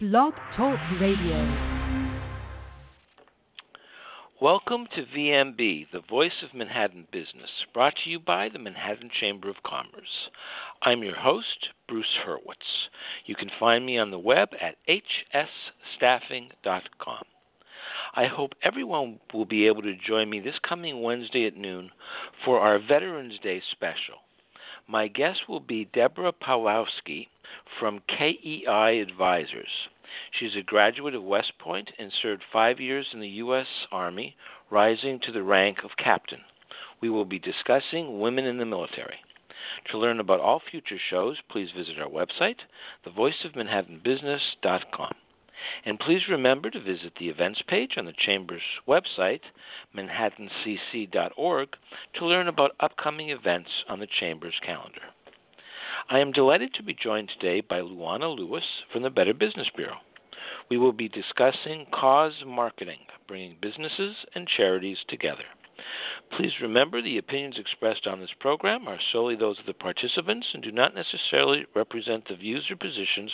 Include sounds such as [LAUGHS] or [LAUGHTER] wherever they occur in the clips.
Blog Talk Radio. Welcome to VMB, the Voice of Manhattan Business, brought to you by the Manhattan Chamber of Commerce. I'm your host, Bruce Hurwitz. You can find me on the web at hsstaffing.com. I hope everyone will be able to join me this coming Wednesday at noon for our Veterans Day special. My guest will be Deborah Pawlowski from KEI Advisors. She's a graduate of West Point and served five years in the U.S. Army, rising to the rank of captain. We will be discussing women in the military. To learn about all future shows, please visit our website, thevoiceofmanhattanbusiness.com. And please remember to visit the events page on the Chamber's website, manhattancc.org, to learn about upcoming events on the Chamber's calendar. I am delighted to be joined today by Luana Lewis from the Better Business Bureau. We will be discussing cause marketing, bringing businesses and charities together. Please remember the opinions expressed on this program are solely those of the participants and do not necessarily represent the views or positions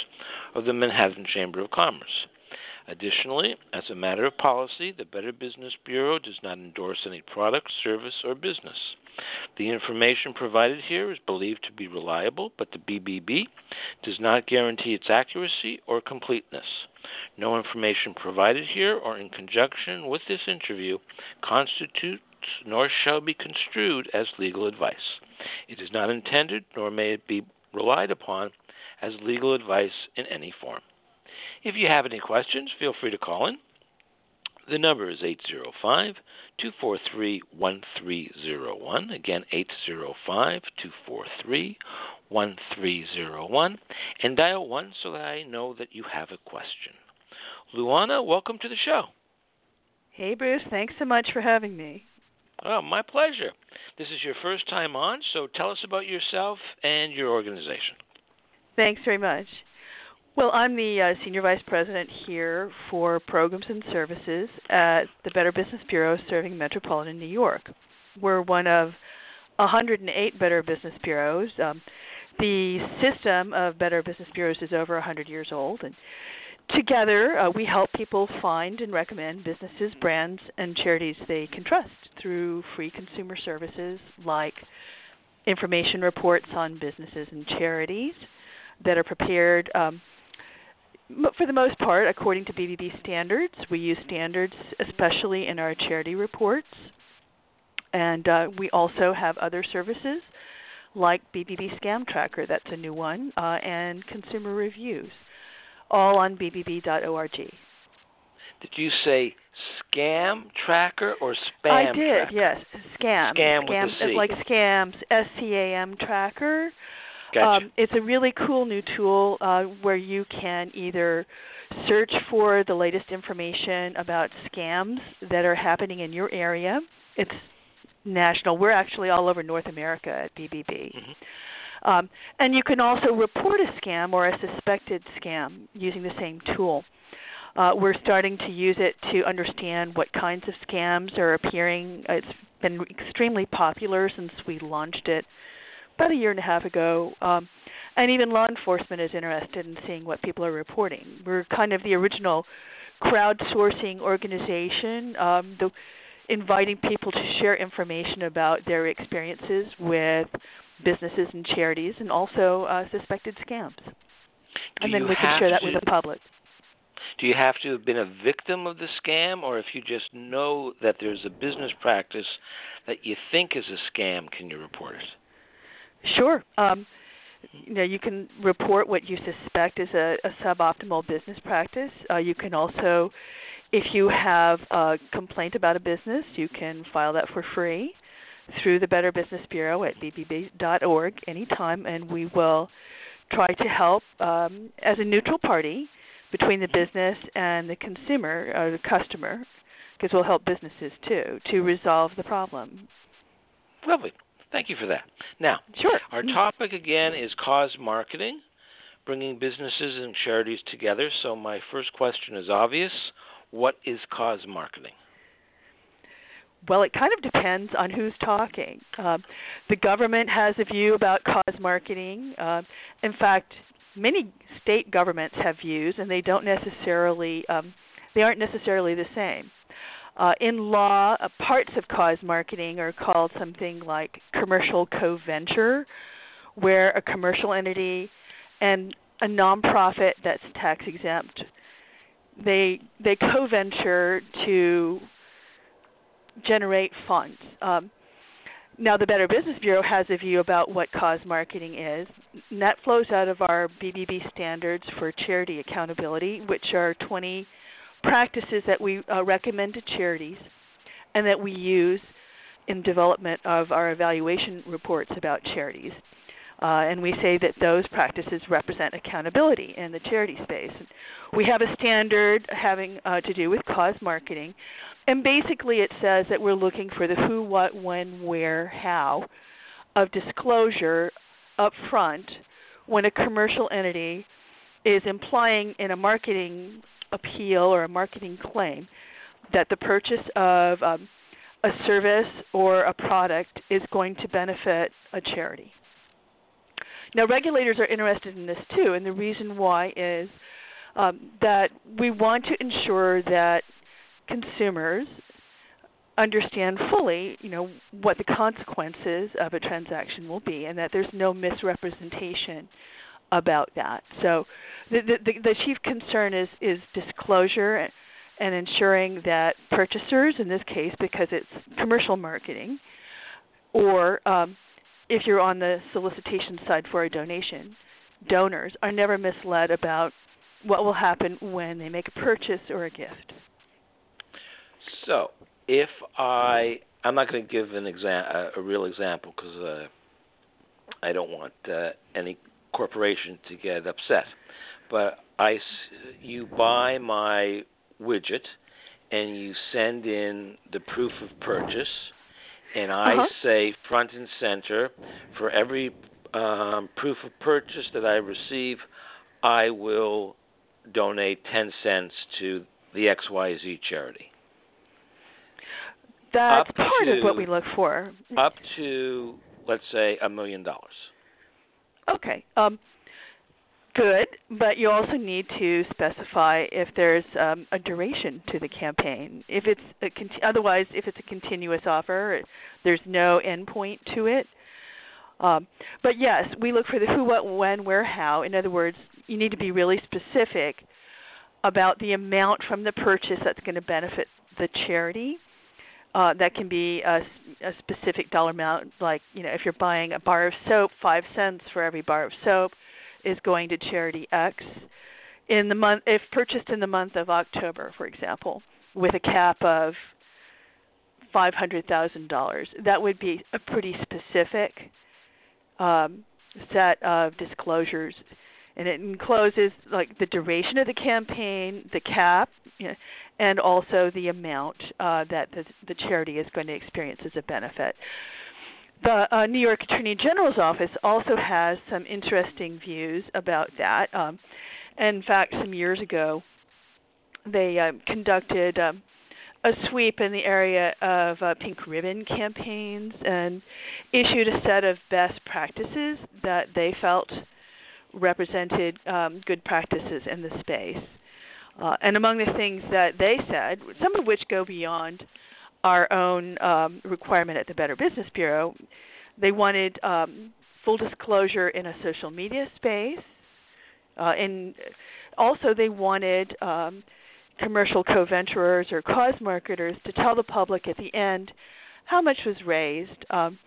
of the Manhattan Chamber of Commerce. Additionally, as a matter of policy, the Better Business Bureau does not endorse any product, service, or business. The information provided here is believed to be reliable, but the BBB does not guarantee its accuracy or completeness. No information provided here or in conjunction with this interview constitutes nor shall be construed as legal advice. It is not intended, nor may it be relied upon, as legal advice in any form. If you have any questions, feel free to call in. The number is 805 243 1301. Again, 805 243 1301. And dial 1 so that I know that you have a question. Luana, welcome to the show. Hey, Bruce. Thanks so much for having me. Oh, my pleasure. This is your first time on, so tell us about yourself and your organization. Thanks very much. Well, I'm the uh, Senior Vice President here for Programs and Services at the Better Business Bureau serving Metropolitan New York. We're one of 108 Better Business Bureaus. Um, the system of Better Business Bureaus is over 100 years old, and Together, uh, we help people find and recommend businesses, brands, and charities they can trust through free consumer services like information reports on businesses and charities that are prepared um, for the most part according to BBB standards. We use standards especially in our charity reports. And uh, we also have other services like BBB Scam Tracker, that's a new one, uh, and consumer reviews all on bbb.org. Did you say scam tracker or spam? I did. Tracker? Yes, scam. Scam, scam with a C. like scams. S C A M tracker. Gotcha. Um, it's a really cool new tool uh, where you can either search for the latest information about scams that are happening in your area. It's national. We're actually all over North America at BBB. Mm-hmm. Um, and you can also report a scam or a suspected scam using the same tool. Uh, we're starting to use it to understand what kinds of scams are appearing. It's been extremely popular since we launched it about a year and a half ago. Um, and even law enforcement is interested in seeing what people are reporting. We're kind of the original crowdsourcing organization, um, the, inviting people to share information about their experiences with businesses and charities, and also uh, suspected scams. Do and then we can share that to, with the public. Do you have to have been a victim of the scam, or if you just know that there's a business practice that you think is a scam, can you report it? Sure. Um, you know, you can report what you suspect is a, a suboptimal business practice. Uh, you can also, if you have a complaint about a business, you can file that for free through the Better Business Bureau at bbb.org anytime, and we will try to help um, as a neutral party between the business and the consumer or the customer, because we'll help businesses too to resolve the problem. Lovely. Thank you for that. Now, sure. Our topic again is cause marketing, bringing businesses and charities together. So my first question is obvious: What is cause marketing? Well, it kind of depends on who's talking. Um, the government has a view about cause marketing. Uh, in fact, many state governments have views, and they don't necessarily um, they aren't necessarily the same. Uh, in law, uh, parts of cause marketing are called something like commercial co-venture, where a commercial entity and a nonprofit that's tax exempt they they co-venture to generate funds. Um, now, the Better Business Bureau has a view about what cause marketing is. That flows out of our BBB standards for charity accountability, which are 20 practices that we uh, recommend to charities and that we use in development of our evaluation reports about charities. Uh, and we say that those practices represent accountability in the charity space. We have a standard having uh, to do with cause marketing, and basically it says that we're looking for the who, what, when, where, how of disclosure up front when a commercial entity is implying in a marketing appeal or a marketing claim that the purchase of um, a service or a product is going to benefit a charity. Now, regulators are interested in this too, and the reason why is um, that we want to ensure that consumers understand fully, you know, what the consequences of a transaction will be, and that there's no misrepresentation about that. So, the the, the chief concern is is disclosure and ensuring that purchasers, in this case, because it's commercial marketing, or um, if you're on the solicitation side for a donation, donors are never misled about what will happen when they make a purchase or a gift. So, if I, I'm not going to give an exam, a, real example because uh, I don't want uh, any corporation to get upset. But I, you buy my widget, and you send in the proof of purchase and I uh-huh. say front and center for every um, proof of purchase that I receive, I will donate 10 cents to the XYZ charity. That's up part to, of what we look for. Up to, let's say, a million dollars. Okay. Um, good, but you also need to specify if there's um, a duration to the campaign. If it's a otherwise, if it's a continuous offer, there's no endpoint to it. Um, but yes, we look for the who, what, when, where, how. In other words, you need to be really specific about the amount from the purchase that's going to benefit the charity. Uh, that can be a, a specific dollar amount, like you know, if you're buying a bar of soap, five cents for every bar of soap is going to charity X in the month if purchased in the month of October, for example, with a cap of five hundred thousand dollars. That would be a pretty specific um, set of disclosures, and it encloses like the duration of the campaign, the cap, you know, and also the amount uh, that the, the charity is going to experience as a benefit the uh, New York Attorney General's office also has some interesting views about that. Um, in fact, some years ago, they uh, conducted um, a sweep in the area of uh, pink ribbon campaigns and issued a set of best practices that they felt represented um, good practices in the space. Uh, and among the things that they said, some of which go beyond our own um, requirement at the Better Business Bureau. They wanted um, full disclosure in a social media space, uh, and also they wanted um, commercial co-venturers or cause marketers to tell the public at the end how much was raised. Um,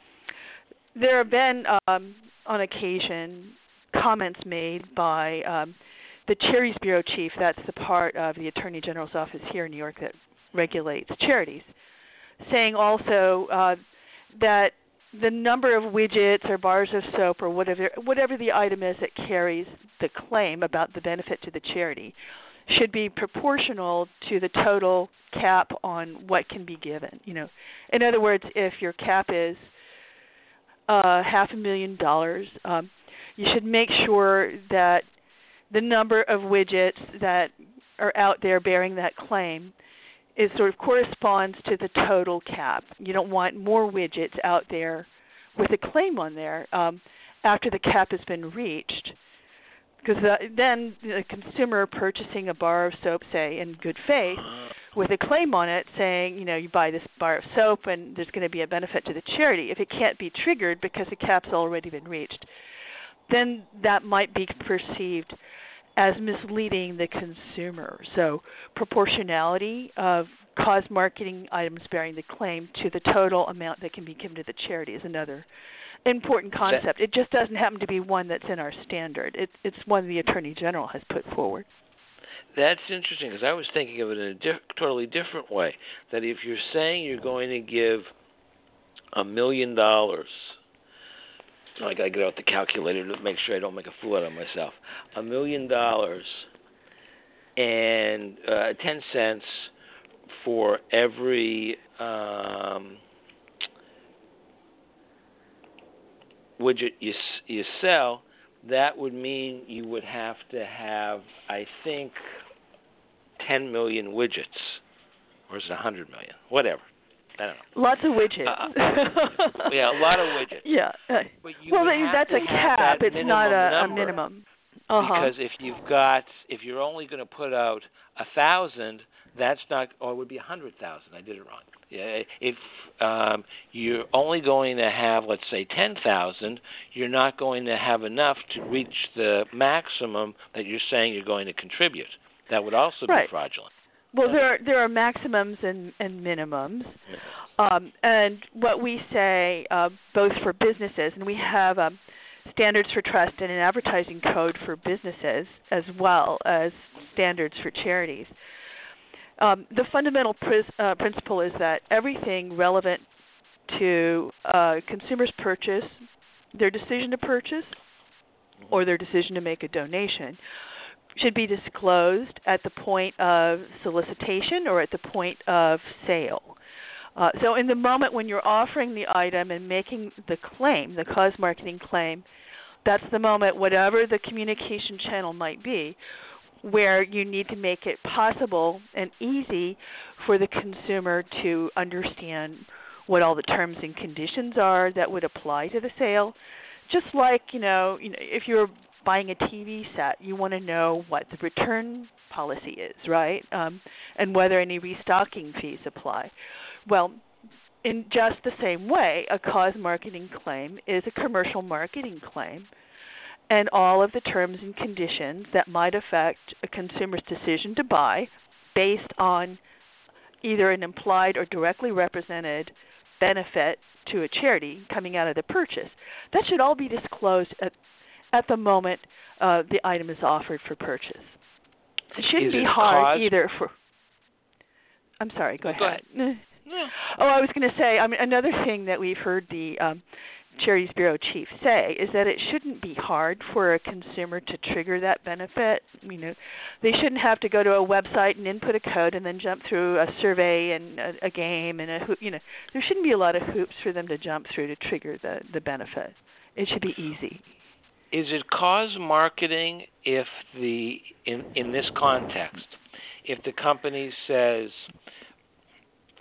there have been, um, on occasion, comments made by um, the Charities Bureau chief. That's the part of the Attorney General's office here in New York that regulates charities saying also uh, that the number of widgets or bars of soap or whatever whatever the item is that carries the claim about the benefit to the charity should be proportional to the total cap on what can be given. You know, in other words, if your cap is uh, half a million dollars, um, you should make sure that the number of widgets that are out there bearing that claim is sort of corresponds to the total cap. You don't want more widgets out there with a claim on there um, after the cap has been reached, because uh, then the consumer purchasing a bar of soap, say in good faith, with a claim on it saying, you know, you buy this bar of soap and there's going to be a benefit to the charity. If it can't be triggered because the cap's already been reached, then that might be perceived as misleading the consumer. So proportionality of cause marketing items bearing the claim to the total amount that can be given to the charity is another important concept. It just doesn't happen to be one that's in our standard. It's it's one the attorney general has put forward. That's interesting because I was thinking of it in a diff- totally different way. That if you're saying you're going to give a million dollars, I got to get out the calculator to make sure I don't make a fool out of myself. A million dollars and uh, ten cents for every um, widget you you sell, that would mean you would have to have, I think, 10 million widgets, or is it a 100 million? Whatever. I don't know. Lots of widgets. Uh, yeah, a lot of widgets. [LAUGHS] Yeah. Uh, well, that's a cap. It's not a, a minimum. Uh-huh. Because if you've got, if you're only going to put out a thousand, that's not, or it would be a hundred thousand. I did it wrong. Yeah, if um, you're only going to have, let's say, 10,000, you're not going to have enough to reach the maximum that you're saying you're going to contribute. That would also right. be fraudulent. Well, there are, there are maximums and, and minimums. Um, and what we say, uh, both for businesses, and we have um, standards for trust and an advertising code for businesses as well as standards for charities. Um, the fundamental pris- uh, principle is that everything relevant to uh, consumers' purchase, their decision to purchase, or their decision to make a donation, should be disclosed at the point of solicitation or at the point of sale. Uh, so, in the moment when you're offering the item and making the claim, the cause marketing claim, that's the moment, whatever the communication channel might be, where you need to make it possible and easy for the consumer to understand what all the terms and conditions are that would apply to the sale. Just like, you know, you know if you're buying a TV set, you want to know what the return policy is, right? Um, and whether any restocking fees apply. Well, in just the same way, a cause marketing claim is a commercial marketing claim and all of the terms and conditions that might affect a consumer's decision to buy based on either an implied or directly represented benefit to a charity coming out of the purchase. That should all be disclosed at, at the moment uh, the item is offered for purchase. It shouldn't is be it hard cause? either for. I'm sorry. Go Go ahead. Yeah. [LAUGHS] Oh, I was going to say. I mean, another thing that we've heard the um, Charities Bureau chief say is that it shouldn't be hard for a consumer to trigger that benefit. You know, they shouldn't have to go to a website and input a code and then jump through a survey and a, a game and a hoop. You know, there shouldn't be a lot of hoops for them to jump through to trigger the the benefit. It should be easy. Is it cause marketing if the in in this context, if the company says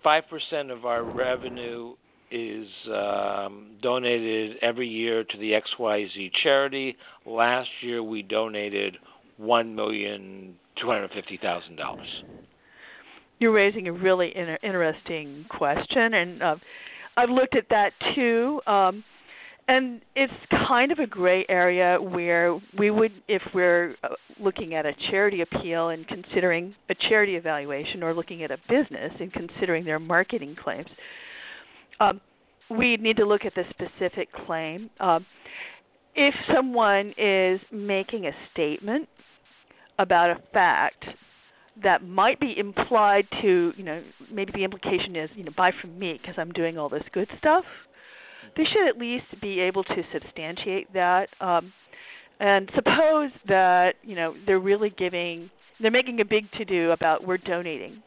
five percent of our revenue is um, donated every year to the XYZ charity. Last year we donated one million two hundred fifty thousand dollars. You're raising a really inter- interesting question, and uh, I've looked at that too. Um, and it's kind of a gray area where we would, if we're uh, looking at a charity appeal and considering a charity evaluation, or looking at a business and considering their marketing claims, um, we need to look at the specific claim. Um, if someone is making a statement about a fact that might be implied to, you know, maybe the implication is, you know, buy from me because I'm doing all this good stuff. They should at least be able to substantiate that. Um, and [LAUGHS] suppose that, you know, they're really giving, they're making a big to do about we're donating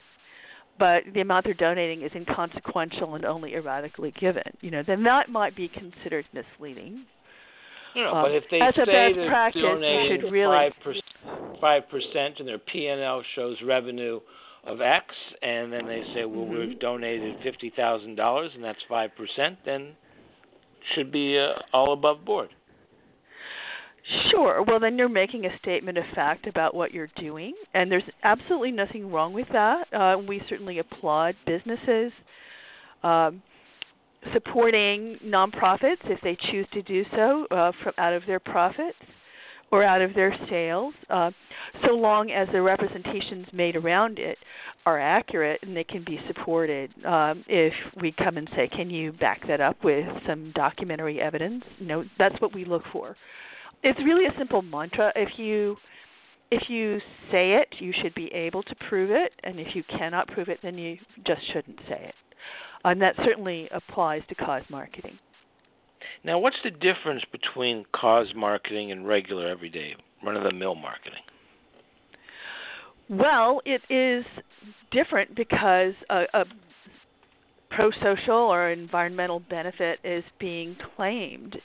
but the amount they're donating is inconsequential and only erratically given, you know, then that might be considered misleading. You know, Um, but if they as a say best they're practice, you donating should really- five percent and their P and L shows revenue of X, and then they say, well, Mhm. we've donated fifty thousand dollars, and that's five percent, then should be uh, all above board. Sure. Well, then you're making a statement of fact about what you're doing, and there's absolutely nothing wrong with that. Uh, we certainly applaud businesses um, supporting nonprofits if they choose to do so uh, from out of their profits or out of their sales, uh, so long as the representations made around it are accurate and they can be supported. Um, if we come and say, "Can you back that up with some documentary evidence?" Know, that's what we look for. It's really a simple mantra. If you if you say it, you should be able to prove it, and if you cannot prove it, then you just shouldn't say it. And that certainly applies to cause marketing. Now, what's the difference between cause marketing and regular, everyday, run of the mill marketing? Well, it is different because a, a pro social or environmental benefit is being claimed.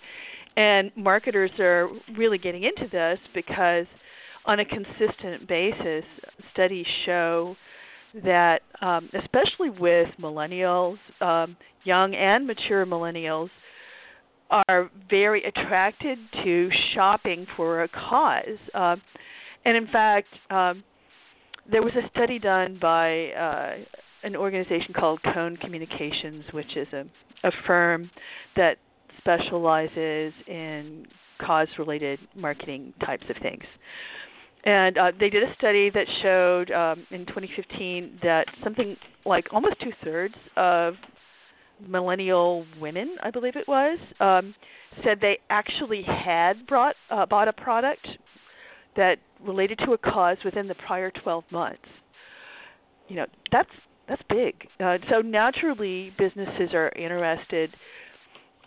And marketers are really getting into this because, on a consistent basis, studies show that, um, especially with millennials, um, young and mature millennials, are very attracted to shopping for a cause. Uh, and in fact, um, there was a study done by uh, an organization called Cone Communications, which is a, a firm that specializes in cause related marketing types of things. And uh, they did a study that showed um, in 2015 that something like almost two thirds of millennial women, I believe it was, um, said they actually had brought uh, bought a product that related to a cause within the prior 12 months. You know, that's that's big. Uh, so naturally, businesses are interested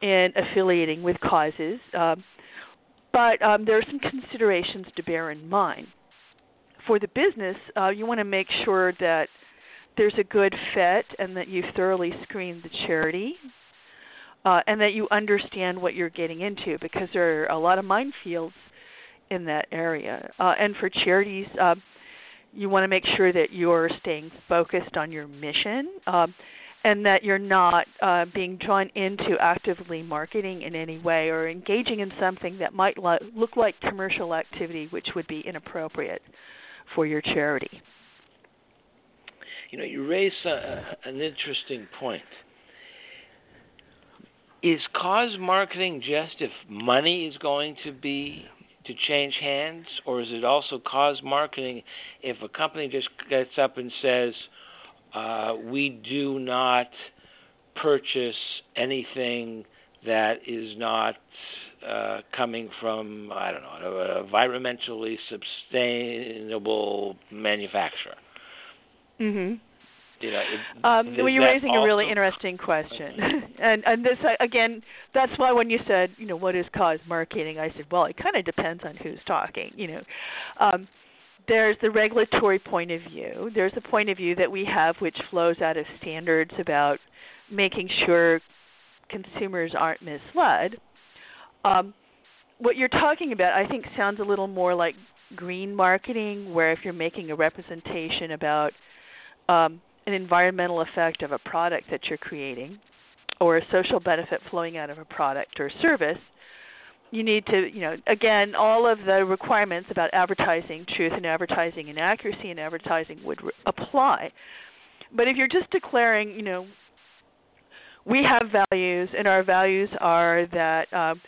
in affiliating with causes, um, but um, there are some considerations to bear in mind. For the business, uh, you want to make sure that there's a good fit and that you've thoroughly screened the charity uh, and that you understand what you're getting into because there are a lot of minefields in that area. Uh, and for charities, uh, you want to make sure that you're staying focused on your mission um, and that you're not uh, being drawn into actively marketing in any way or engaging in something that might lo- look like commercial activity, which would be inappropriate for your charity. You know, you raise a, an interesting point. Is cause marketing just if money is going to be to change hands, or is it also cause marketing if a company just gets up and says, uh, "We do not purchase anything that is not uh, coming from I don't know an environmentally sustainable manufacturer." Mhm. You know, it, um, well, you're raising a really interesting question, [LAUGHS] and and this uh, again, that's why when you said, you know, what is cause marketing, I said, well, it kind of depends on who's talking. You know, um, there's the regulatory point of view. There's a point of view that we have which flows out of standards about making sure consumers aren't misled. Um, what you're talking about, I think, sounds a little more like green marketing, where if you're making a representation about um, an environmental effect of a product that you're creating or a social benefit flowing out of a product or service, you need to, you know, again, all of the requirements about advertising, truth in advertising, and accuracy in advertising would re- apply. But if you're just declaring, you know, we have values, and our values are that um,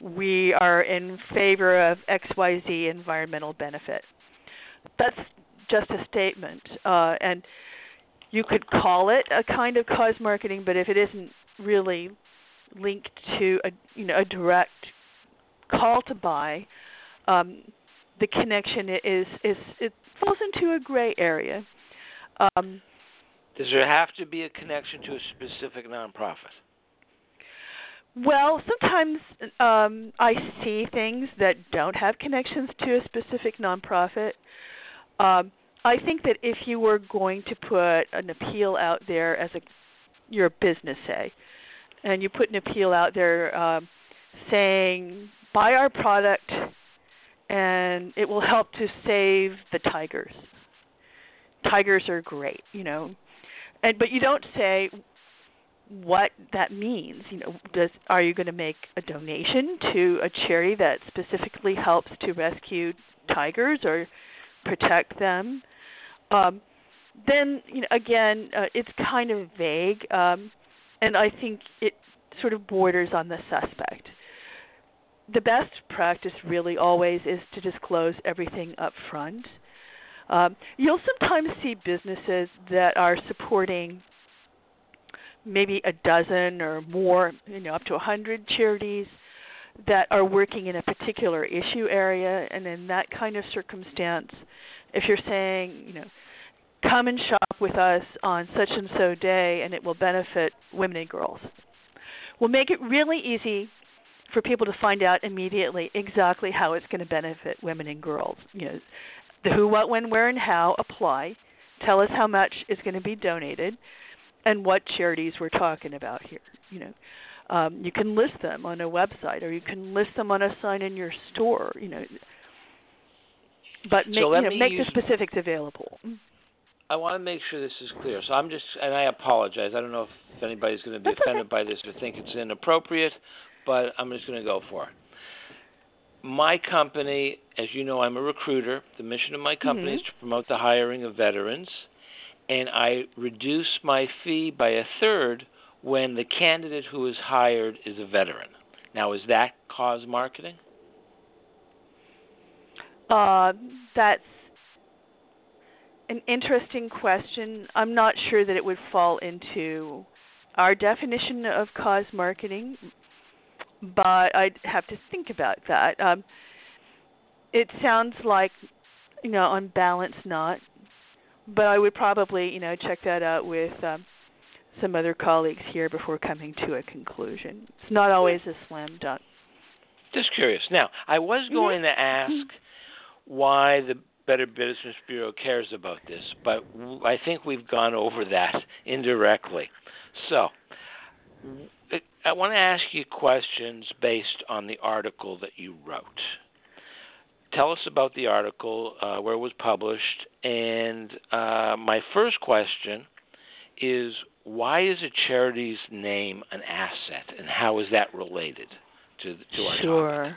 we are in favor of XYZ environmental benefit. That's just a statement. Uh, and you could call it a kind of cause marketing, but if it isn't really linked to a you know a direct call to buy, um, the connection is is it falls into a gray area. Um, Does there have to be a connection to a specific nonprofit? well, sometimes um, I see things that don't have connections to a specific nonprofit. Um, I think that if you were going to put an appeal out there as a your business say, and you put an appeal out there um, saying buy our product and it will help to save the tigers. Tigers are great, you know, and but you don't say what that means. You know, does are you going to make a donation to a charity that specifically helps to rescue tigers or protect them? Um, then you know, again, uh, it's kind of vague, um, and I think it sort of borders on the suspect. The best practice really always is to disclose everything up front. Um, you'll sometimes see businesses that are supporting maybe a dozen or more, you know, up to a hundred charities that are working in a particular issue area, and in that kind of circumstance, if you're saying, you know, come and shop with us on such and so day, and it will benefit women and girls, we'll make it really easy for people to find out immediately exactly how it's going to benefit women and girls. You know, the who, what, when, where, and how apply. Tell us how much is going to be donated, and what charities we're talking about here. You know, um, you can list them on a website, or you can list them on a sign in your store. You know, but make, so you know, make use, the specifics available. I want to make sure this is clear. So I'm just, and I apologize. I don't know if anybody's going to be That's offended okay. by this or think it's inappropriate, but I'm just going to go for it. My company, as you know, I'm a recruiter. The mission of my company Mhm. is to promote the hiring of veterans, and I reduce my fee by a third when the candidate who is hired is a veteran. Now, is that cause marketing? Uh, that's an interesting question. I'm not sure that it would fall into our definition of cause marketing, but I'd have to think about that. Um, it sounds like, you know, on balance, not. But I would probably, you know, check that out with um, some other colleagues here before coming to a conclusion. It's not always a slam dunk. Just curious. Now, I was going to ask why the Better Business Bureau cares about this, but I think we've gone over that indirectly. So, I want to ask you questions based on the article that you wrote. Tell us about the article, uh, where it was published, and uh, my first question is why is a charity's name an asset, and how is that related to, to our topic? Sure.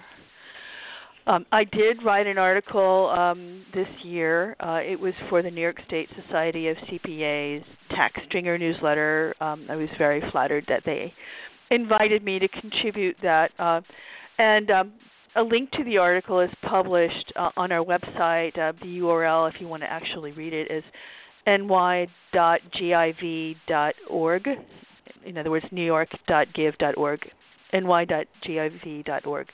Um, I did write an article um, this year. Uh, it was for the New York State Society of CPAs Tax Stringer newsletter. Um, I was very flattered that they invited me to contribute that. Uh, and um, a link to the article is published uh, on our website. Uh, the URL, if you want to actually read it, is ny.give.org. In other words, newyork.give.org, ny.give.org.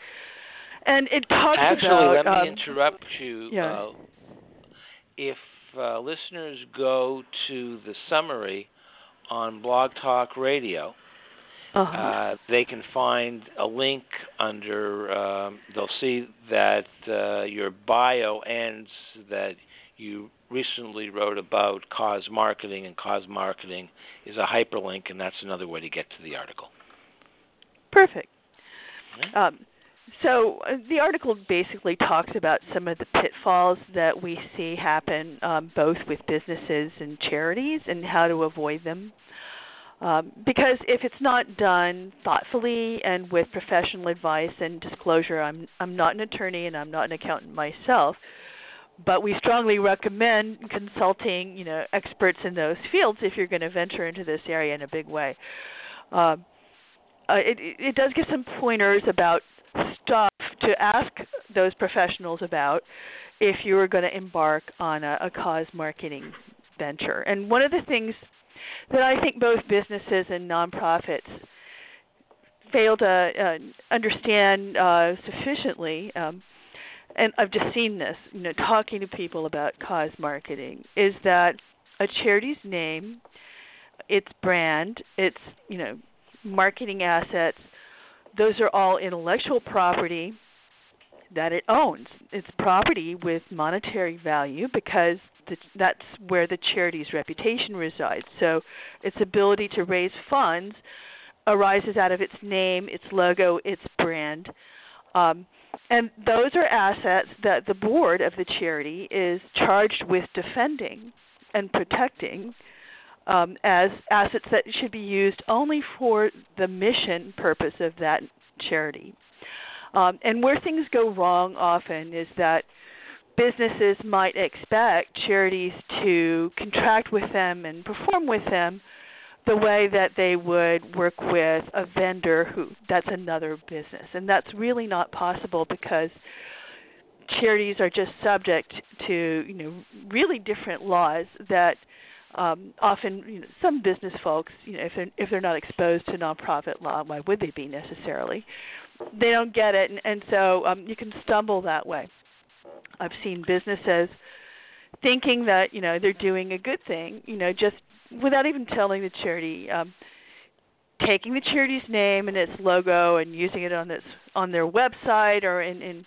And it talks Actually, about. let me um, interrupt you. yeah. Uh, if uh, listeners go to the summary on Blog Talk Radio, uh-huh. uh, they can find a link under. Um, they'll see that uh, your bio ends that you recently wrote about cause marketing, and cause marketing is a hyperlink, and that's another way to get to the article. Perfect. Um, so uh, the article basically talks about some of the pitfalls that we see happen um, both with businesses and charities and how to avoid them. Um, because if it's not done thoughtfully and with professional advice and disclosure, I'm I'm not an attorney and I'm not an accountant myself, but we strongly recommend consulting, you know, experts in those fields if you're going to venture into this area in a big way. Um, uh, it, it does give some pointers about stuff to ask those professionals about if you are going to embark on a, a cause marketing venture. And one of the things that I think both businesses and nonprofits fail to uh, understand uh, sufficiently, um, and I've just seen this, you know, talking to people about cause marketing, is that a charity's name, its brand, its you know marketing assets, those are all intellectual property that it owns. It's property with monetary value because the, that's where the charity's reputation resides. So its ability to raise funds arises out of its name, its logo, its brand. Um, and those are assets that the board of the charity is charged with defending and protecting um, as assets that should be used only for the mission purpose of that charity. Um, and where things go wrong often is that businesses might expect charities to contract with them and perform with them the way that they would work with a vendor who that's another business. And that's really not possible because charities are just subject to you know really different laws that um, often you know, some business folks you know if they're if they're not exposed to nonprofit law why would they be necessarily? They don't get it. And, and so um, you can stumble that way. I've seen businesses thinking that you know they're doing a good thing you know just without even telling the charity um, taking the charity's name and its logo and using it on its on their website or in in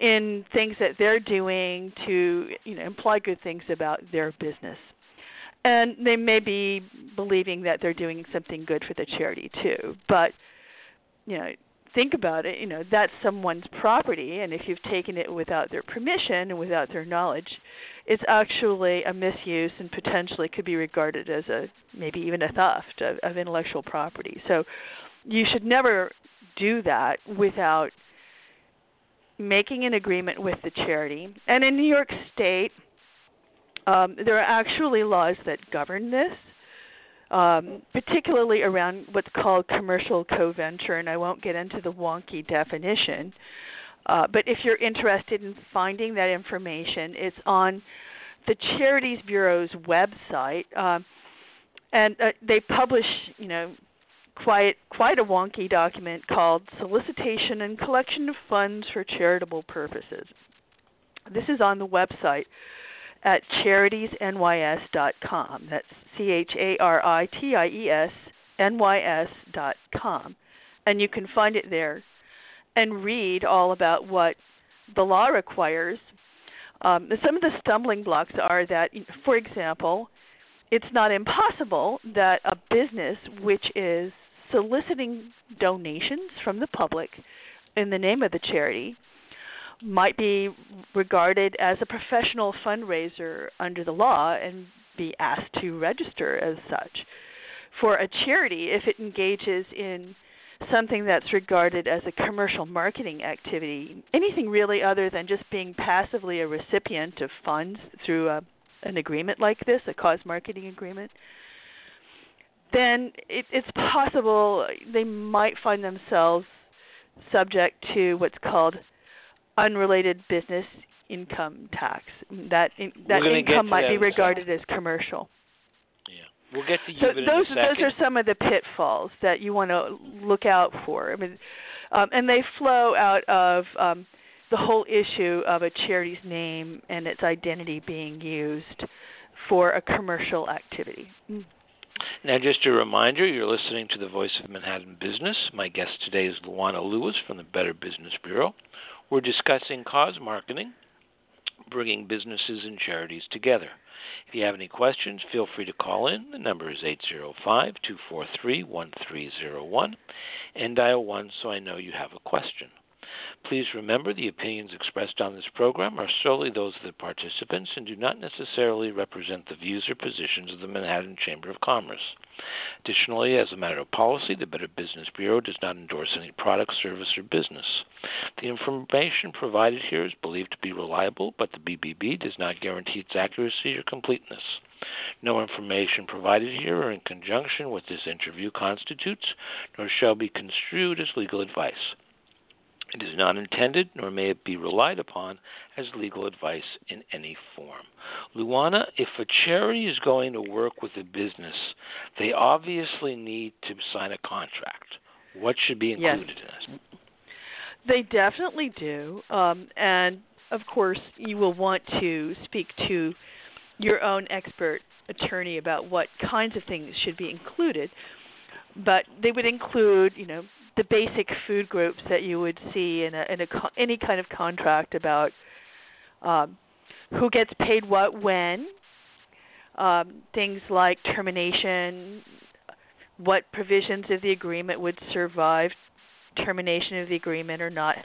in things that they're doing to you know imply good things about their business. And they may be believing that they're doing something good for the charity too. But you know think about it you know that's someone's property. And if you've taken it without their permission and without their knowledge it's actually a misuse and potentially could be regarded as a maybe even a theft of, of intellectual property so you should never do that without making an agreement with the charity. And in New York State, um, there are actually laws that govern this, um, particularly around what's called commercial co-venture, and I won't get into the wonky definition. Uh, but if you're interested in finding that information, it's on the Charities Bureau's website, um, and uh, they publish, you know, quite quite a wonky document called Solicitation and Collection of Funds for Charitable Purposes. This is on the website at charitiesnys.com. That's C H A R I T I E S N Y S dot com. And you can find it there and read all about what the law requires. Um, some of the stumbling blocks are that, for example, it's not impossible that a business which is soliciting donations from the public in the name of the charity might be regarded as a professional fundraiser under the law and be asked to register as such. For a charity, if it engages in something that's regarded as a commercial marketing activity, anything really other than just being passively a recipient of funds through a, an agreement like this, a cause marketing agreement, then it, it's possible they might find themselves subject to what's called unrelated business income tax. That in, that income might that be regarded as commercial. We'll get to you so in those those are some of the pitfalls that you want to look out for. I mean, um, and they flow out of um, the whole issue of a charity's name and its identity being used for a commercial activity. Mm. Now, just a reminder, you're listening to the Voice of Manhattan Business. My guest today is Luana Lewis from the Better Business Bureau. We're discussing cause marketing, bringing businesses and charities together. If you have any questions, feel free to call in. The number is 805 243 1301 and dial 1 so I know you have a question. Please remember the opinions expressed on this program are solely those of the participants and do not necessarily represent the views or positions of the Manhattan Chamber of Commerce. Additionally, as a matter of policy, the Better Business Bureau does not endorse any product, service, or business. The information provided here is believed to be reliable, but the BBB does not guarantee its accuracy or completeness. No information provided here or in conjunction with this interview constitutes, nor shall be construed as legal advice. It is not intended, nor may it be relied upon, as legal advice in any form. Luana, if a charity is going to work with a business, they obviously need to sign a contract. What should be included yes. in this? They definitely do. Um, and of course, you will want to speak to your own expert attorney about what kinds of things should be included. But they would include, you know, the basic food groups that you would see in a in a any kind of contract about um, who gets paid what when, um, things like termination, what provisions of the agreement would survive termination of the agreement or not,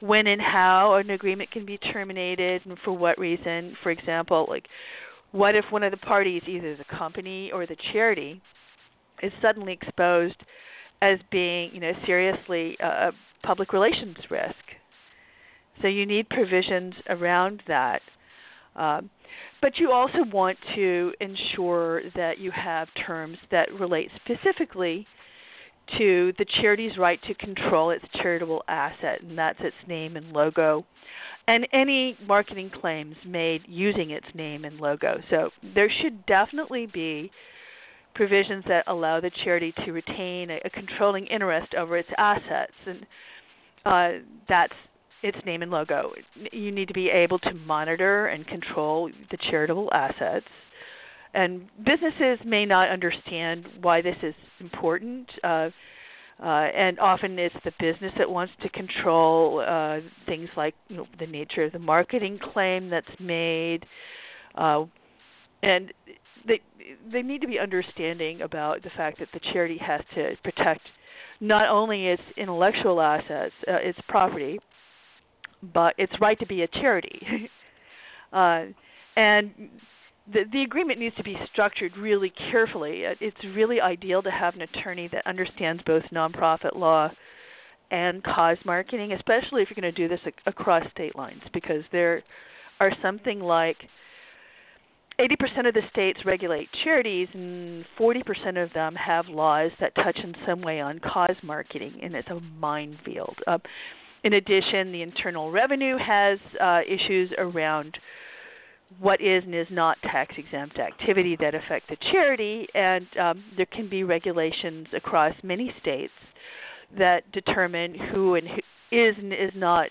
when and how an agreement can be terminated and for what reason. For example, like what if one of the parties, either the company or the charity, is suddenly exposed as being, you know, seriously a public relations risk? So you need provisions around that. Um, but you also want to ensure that you have terms that relate specifically to the charity's right to control its charitable asset, and that's its name and logo, and any marketing claims made using its name and logo. So there should definitely be provisions that allow the charity to retain a, a controlling interest over its assets, and uh, that's its name and logo. You need to be able to monitor and control the charitable assets. And businesses may not understand why this is important. Uh, uh, and often it's the business that wants to control uh, things like you know, the nature of the marketing claim that's made, uh, and they they need to be understanding about the fact that the charity has to protect not only its intellectual assets, uh, its property, but its right to be a charity. [LAUGHS] uh, and the, the agreement needs to be structured really carefully. It's really ideal to have an attorney that understands both nonprofit law and cause marketing, especially if you're going to do this ac- across state lines, because there are something like 80% of the states regulate charities, and 40% of them have laws that touch in some way on cause marketing, and it's a minefield. Uh, in addition, the Internal Revenue has uh, issues around what is and is not tax exempt activity that affect the charity, and um, there can be regulations across many states that determine who and who is and is not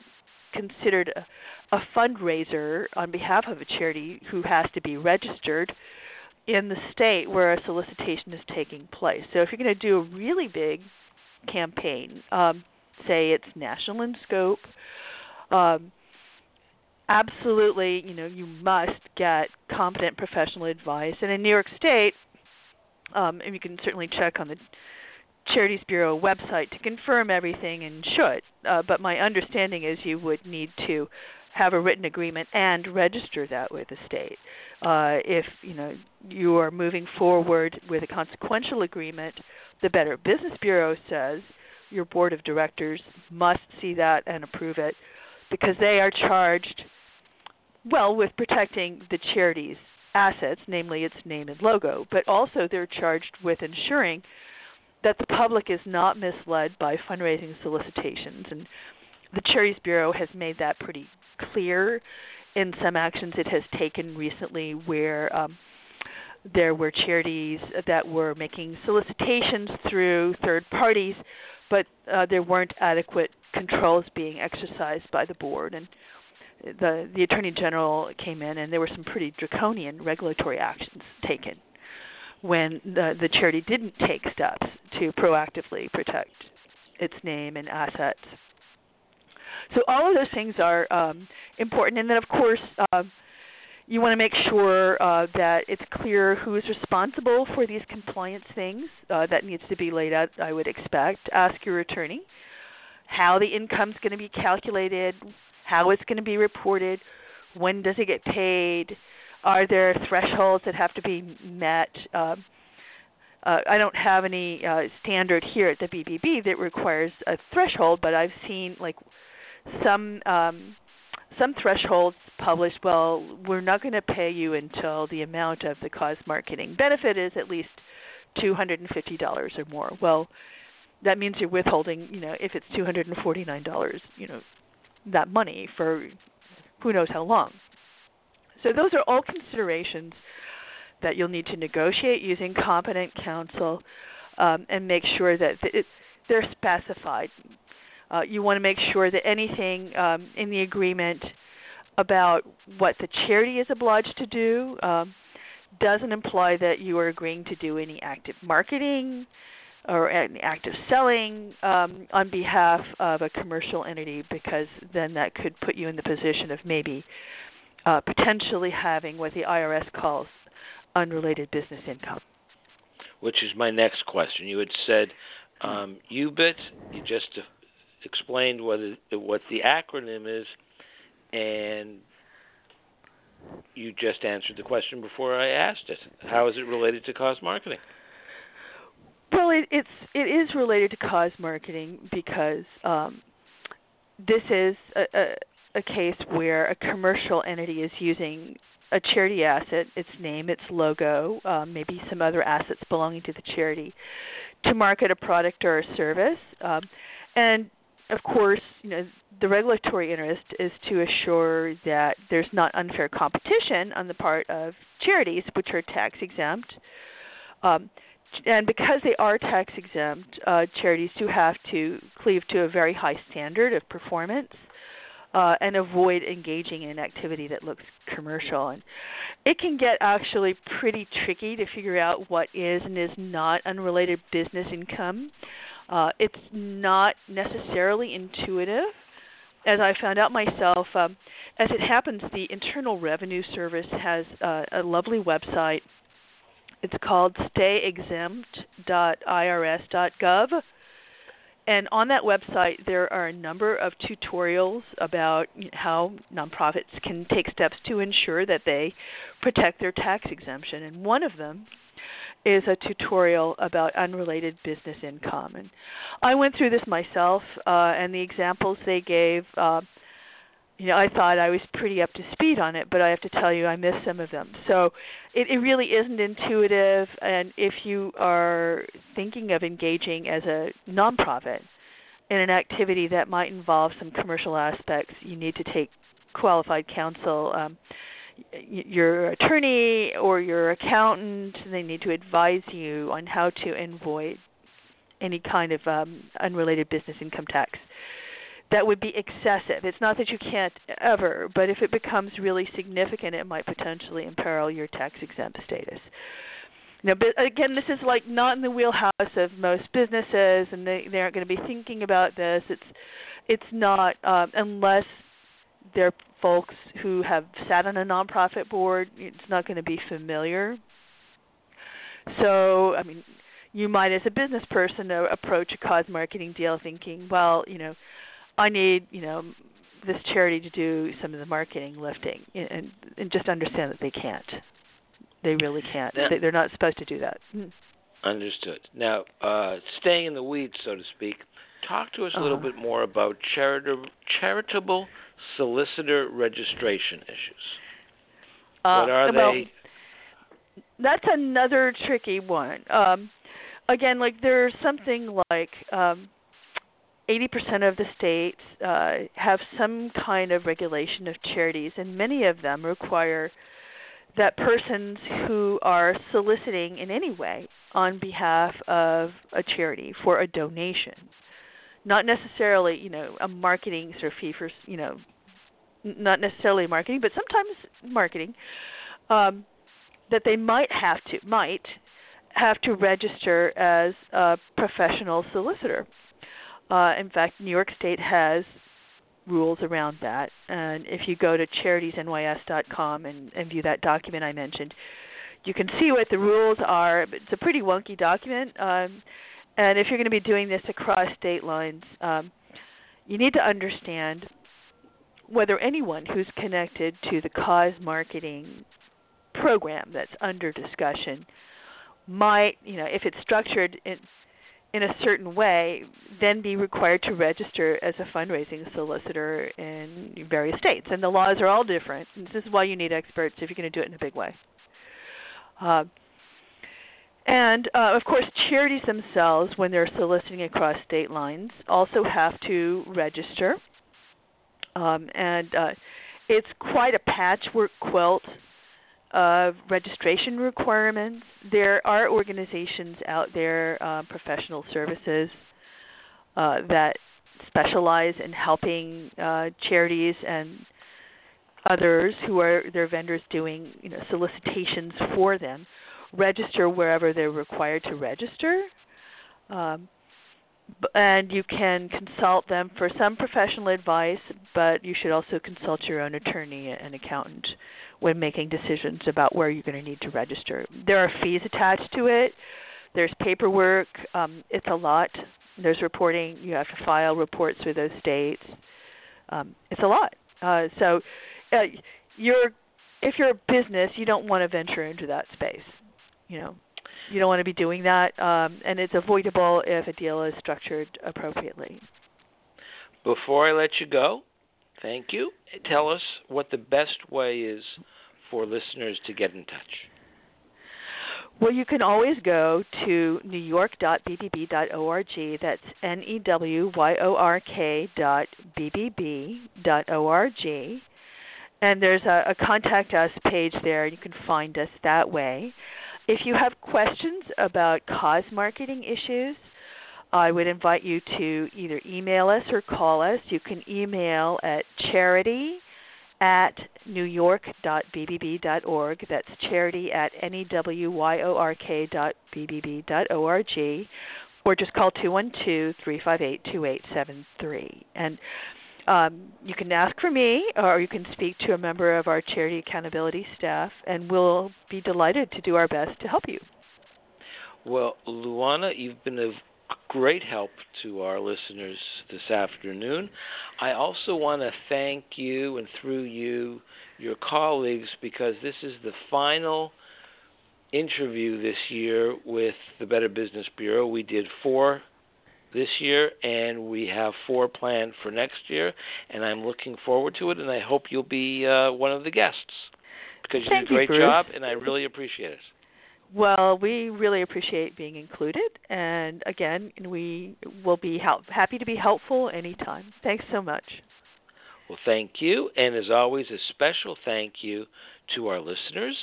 considered a, a fundraiser on behalf of a charity who has to be registered in the state where a solicitation is taking place. So if you're going to do a really big campaign, um, say it's national in scope. Um, absolutely, you know, you must get competent professional advice. And in New York State, um, and you can certainly check on the Charities Bureau website to confirm everything and should. Uh, but my understanding is you would need to have a written agreement and register that with the state. Uh, if you know you are moving forward with a consequential agreement, the Better Business Bureau says your board of directors must see that and approve it because they are charged well with protecting the charity's assets, namely its name and logo, but also they're charged with ensuring that the public is not misled by fundraising solicitations and the Charities Bureau has made that pretty clear in some actions. It has taken recently where um, there were charities that were making solicitations through third parties but uh, there weren't adequate controls being exercised by the board. And the the attorney general came in and there were some pretty draconian regulatory actions taken when the the charity didn't take steps to proactively protect its name and assets so all of those things are um, important and then of course um, you want to make sure uh, that it's clear who is responsible for these compliance things. Uh, that needs to be laid out, I would expect. Ask your attorney how the income is going to be calculated, how it's going to be reported, when does it get paid, are there thresholds that have to be met. Uh, uh, I don't have any uh, standard here at the BBB that requires a threshold, but I've seen like some um, some thresholds published, well, we're not going to pay you until the amount of the cause marketing benefit is at least $250 or more. Well, that means you're withholding, you know, if it's $249, you know, that money for who knows how long. So those are all considerations that you'll need to negotiate using competent counsel um, and make sure that it, they're specified. Uh, you want to make sure that anything um, in the agreement about what the charity is obliged to do um, doesn't imply that you are agreeing to do any active marketing or any active selling um, on behalf of a commercial entity because then that could put you in the position of maybe uh, potentially having what the IRS calls unrelated business income. Which is my next question. You had said um, UBIT. You just explained what it, what the acronym is, and you just answered the question before I asked it. How is it related to cause marketing? Well, it, it's it is related to cause marketing because um, this is a, a, a case where a commercial entity is using a charity asset, its name, its logo, um, maybe some other assets belonging to the charity, to market a product or a service. Um, and of course, you know, the regulatory interest is to assure that there's not unfair competition on the part of charities, which are tax exempt. Um, and because they are tax exempt, uh, charities do have to cleave to a very high standard of performance uh, and avoid engaging in activity that looks commercial. And it can get actually pretty tricky to figure out what is and is not unrelated business income. Uh, it's not necessarily intuitive. As I found out myself, um, as it happens, the Internal Revenue Service has uh, a lovely website. It's called stayexempt.irs.gov. And on that website, there are a number of tutorials about how nonprofits can take steps to ensure that they protect their tax exemption. And one of them is a tutorial about unrelated business income. And I went through this myself, uh, and the examples they gave, uh, you know, I thought I was pretty up to speed on it, but I have to tell you, I missed some of them. So it, it really isn't intuitive, and if you are thinking of engaging as a nonprofit in an activity that might involve some commercial aspects, you need to take qualified counsel. Um, your attorney or your accountant they need to advise you on how to avoid any kind of um, unrelated business income tax that would be excessive. It's not that you can't ever, but if it becomes really significant, it might potentially imperil your tax exempt status. Now, but again, this is like not in the wheelhouse of most businesses, and they they aren't going to be thinking about this. It's it's not um, unless they're folks who have sat on a nonprofit board, it's not going to be familiar. So, I mean, you might, as a business person, uh, approach a cause marketing deal thinking, well, you know, I need, you know, this charity to do some of the marketing lifting, and and just understand that they can't. They really can't. Now, they, are not supposed to do that. Hmm. Understood. Now, uh, staying in the weeds, so to speak, talk to us a little uh, bit more about charitable charitable solicitor registration issues. Uh, what are well, they? That's another tricky one. Um, again, like there's something like um, 80% of the states uh, have some kind of regulation of charities, and many of them require that persons who are soliciting in any way on behalf of a charity for a donation, not necessarily, you know, a marketing sort of fee for, you know, not necessarily marketing, but sometimes marketing, um, that they might have to might have to register as a professional solicitor. Uh, in fact, New York State has rules around that, and if you go to charitiesnys.com and, and view that document I mentioned, you can see what the rules are. It's a pretty wonky document, um, and if you're going to be doing this across state lines, um, you need to understand whether anyone who's connected to the cause marketing program that's under discussion might, you know, if it's structured in in a certain way, then be required to register as a fundraising solicitor in various states. And the laws are all different. This is why you need experts if you're going to do it in a big way. Uh, and uh, of course, charities themselves, when they're soliciting across state lines, also have to register um, and uh, it's quite a patchwork quilt of registration requirements. There are organizations out there, uh, professional services, uh, that specialize in helping uh, charities and others who are their vendors doing you know solicitations for them register wherever they're required to register. Um, and you can consult them for some professional advice, but you should also consult your own attorney and accountant when making decisions about where you're going to need to register. There are fees attached to it. There's paperwork. Um, it's a lot. There's reporting. You have to file reports with those states. Um, it's a lot. Uh, so uh, you're if you're a business, you don't want to venture into that space. You know, you don't want to be doing that, um, and it's avoidable if a deal is structured appropriately. Before I let you go, thank you. Tell us what the best way is for listeners to get in touch. Well, you can always go to newyork.bbb.org. That's N E W Y O R K dot B-B-B dot O-R-G. And there's a, a contact us page there. You can find us that way. If you have questions about cause marketing issues, I would invite you to either email us or call us. You can email at charity at newyork.bbb.org. That's charity at n-e-w-y-o-r-k.bbb.org. Or just call 212-358-2873. And um, you can ask for me, or you can speak to a member of our charity accountability staff, and we'll be delighted to do our best to help you. Well, Luana, you've been a great help to our listeners this afternoon. I also want to thank you and through you, your colleagues, because this is the final interview this year with the Better Business Bureau. We did four this year, and we have four planned for next year, and I'm looking forward to it, and I hope you'll be uh, one of the guests because you Thank did a great you, job, and I really appreciate it. Well, we really appreciate being included, and again, we will be help- happy to be helpful anytime. Thanks so much. Well, thank you, and as always, a special thank you to our listeners,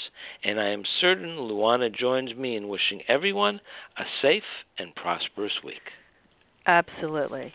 and I am certain Luana joins me in wishing everyone a safe and prosperous week. Absolutely.